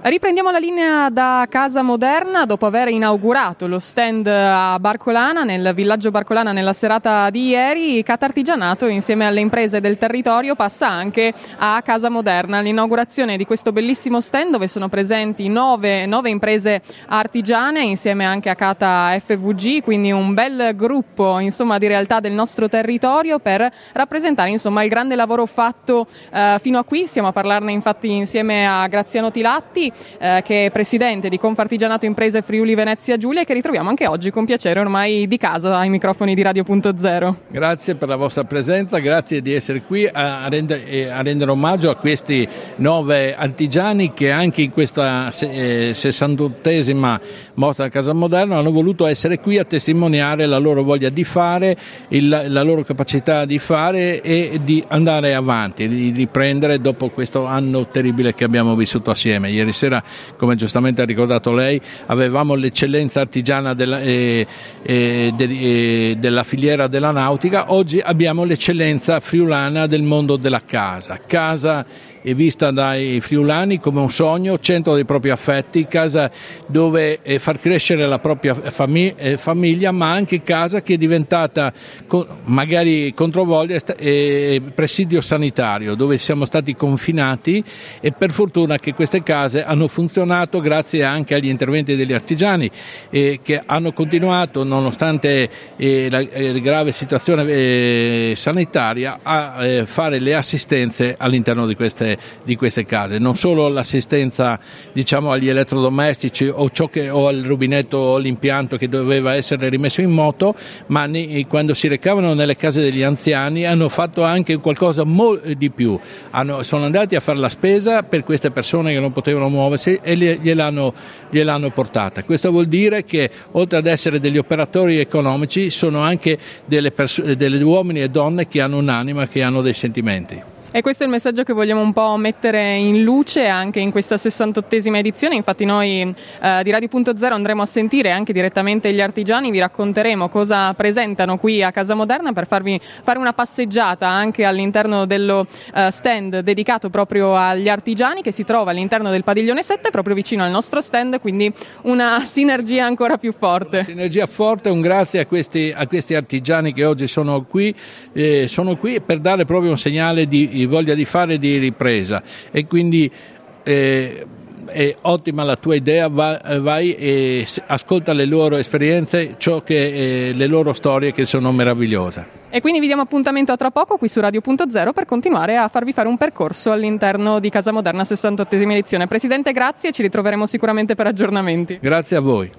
Riprendiamo la linea da Casa Moderna dopo aver inaugurato lo stand a Barcolana, nel villaggio Barcolana nella serata di ieri. Catartigianato insieme alle imprese del territorio passa anche a Casa Moderna. L'inaugurazione di questo bellissimo stand dove sono presenti nove, nove imprese artigiane insieme anche a Cata FVG, quindi un bel gruppo insomma, di realtà del nostro territorio per rappresentare insomma, il grande lavoro fatto eh, fino a qui. Stiamo a parlarne infatti insieme a Graziano Tilatti eh, che è presidente di Confartigianato Imprese Friuli Venezia Giulia e che ritroviamo anche oggi con piacere ormai di casa ai microfoni di Radio.0. Grazie per la vostra presenza, grazie di essere qui a, rendere, a rendere omaggio a questi nove artigiani che anche in questa eh, 68esima mostra a Casa Moderna hanno voluto essere qui a testimoniare la loro voglia di fare, il, la loro capacità di fare e di andare avanti, di riprendere dopo questo anno terribile che abbiamo vissuto assieme. Ieri come giustamente ha ricordato lei, avevamo l'eccellenza artigiana della, eh, eh, de, eh, della filiera della nautica, oggi abbiamo l'eccellenza friulana del mondo della casa. Casa è vista dai friulani come un sogno, centro dei propri affetti, casa dove eh, far crescere la propria eh, famiglia, ma anche casa che è diventata magari controvoglia e presidio sanitario, dove siamo stati confinati e per fortuna che queste case hanno funzionato grazie anche agli interventi degli artigiani eh, che hanno continuato nonostante eh, la eh, grave situazione eh, sanitaria a eh, fare le assistenze all'interno di queste di queste case, non solo l'assistenza diciamo, agli elettrodomestici o, che, o, al rubinetto o l'impianto che doveva essere rimesso in moto, ma ne, quando si recavano nelle case degli anziani hanno fatto anche qualcosa di più, hanno, sono andati a fare la spesa per queste persone che non potevano muoversi e gliel'hanno, gliel'hanno portata. Questo vuol dire che oltre ad essere degli operatori economici sono anche delle, pers- delle uomini e donne che hanno un'anima, che hanno dei sentimenti. E questo è il messaggio che vogliamo un po' mettere in luce anche in questa 68esima edizione. Infatti noi eh, di Radio.0 andremo a sentire anche direttamente gli artigiani, vi racconteremo cosa presentano qui a Casa Moderna per farvi fare una passeggiata anche all'interno dello eh, stand dedicato proprio agli artigiani che si trova all'interno del padiglione 7 proprio vicino al nostro stand, quindi una sinergia ancora più forte. Una sinergia forte, un grazie a questi, a questi artigiani che oggi sono qui, eh, sono qui per dare proprio un segnale di voglia di fare di ripresa e quindi eh, è ottima la tua idea, vai e ascolta le loro esperienze, che, eh, le loro storie che sono meravigliose. E quindi vi diamo appuntamento a tra poco qui su Radio.0 per continuare a farvi fare un percorso all'interno di Casa Moderna 68esima edizione. Presidente, grazie, ci ritroveremo sicuramente per aggiornamenti. Grazie a voi.